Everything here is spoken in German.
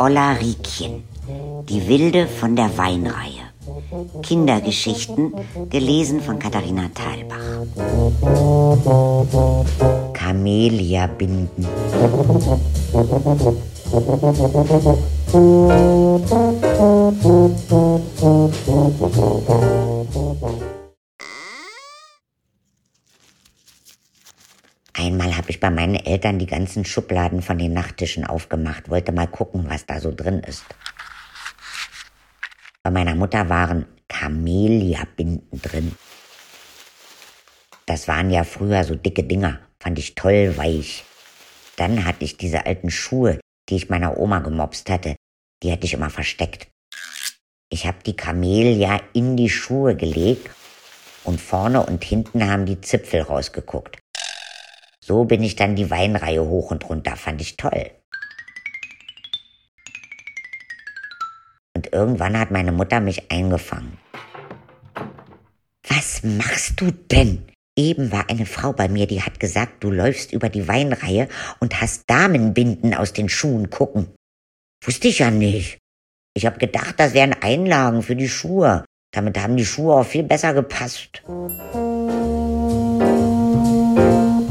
Olla Riekchen, die Wilde von der Weinreihe. Kindergeschichten, gelesen von Katharina Thalbach. Camelia binden. Einmal habe ich bei meinen Eltern die ganzen Schubladen von den Nachttischen aufgemacht, wollte mal gucken, was da so drin ist. Bei meiner Mutter waren Camellia-Binden drin. Das waren ja früher so dicke Dinger, fand ich toll weich. Dann hatte ich diese alten Schuhe, die ich meiner Oma gemopst hatte, die hatte ich immer versteckt. Ich habe die Camellia in die Schuhe gelegt und vorne und hinten haben die Zipfel rausgeguckt. So bin ich dann die Weinreihe hoch und runter, fand ich toll. Und irgendwann hat meine Mutter mich eingefangen. Was machst du denn? Eben war eine Frau bei mir, die hat gesagt, du läufst über die Weinreihe und hast Damenbinden aus den Schuhen gucken. Wusste ich ja nicht. Ich hab gedacht, das wären Einlagen für die Schuhe. Damit haben die Schuhe auch viel besser gepasst.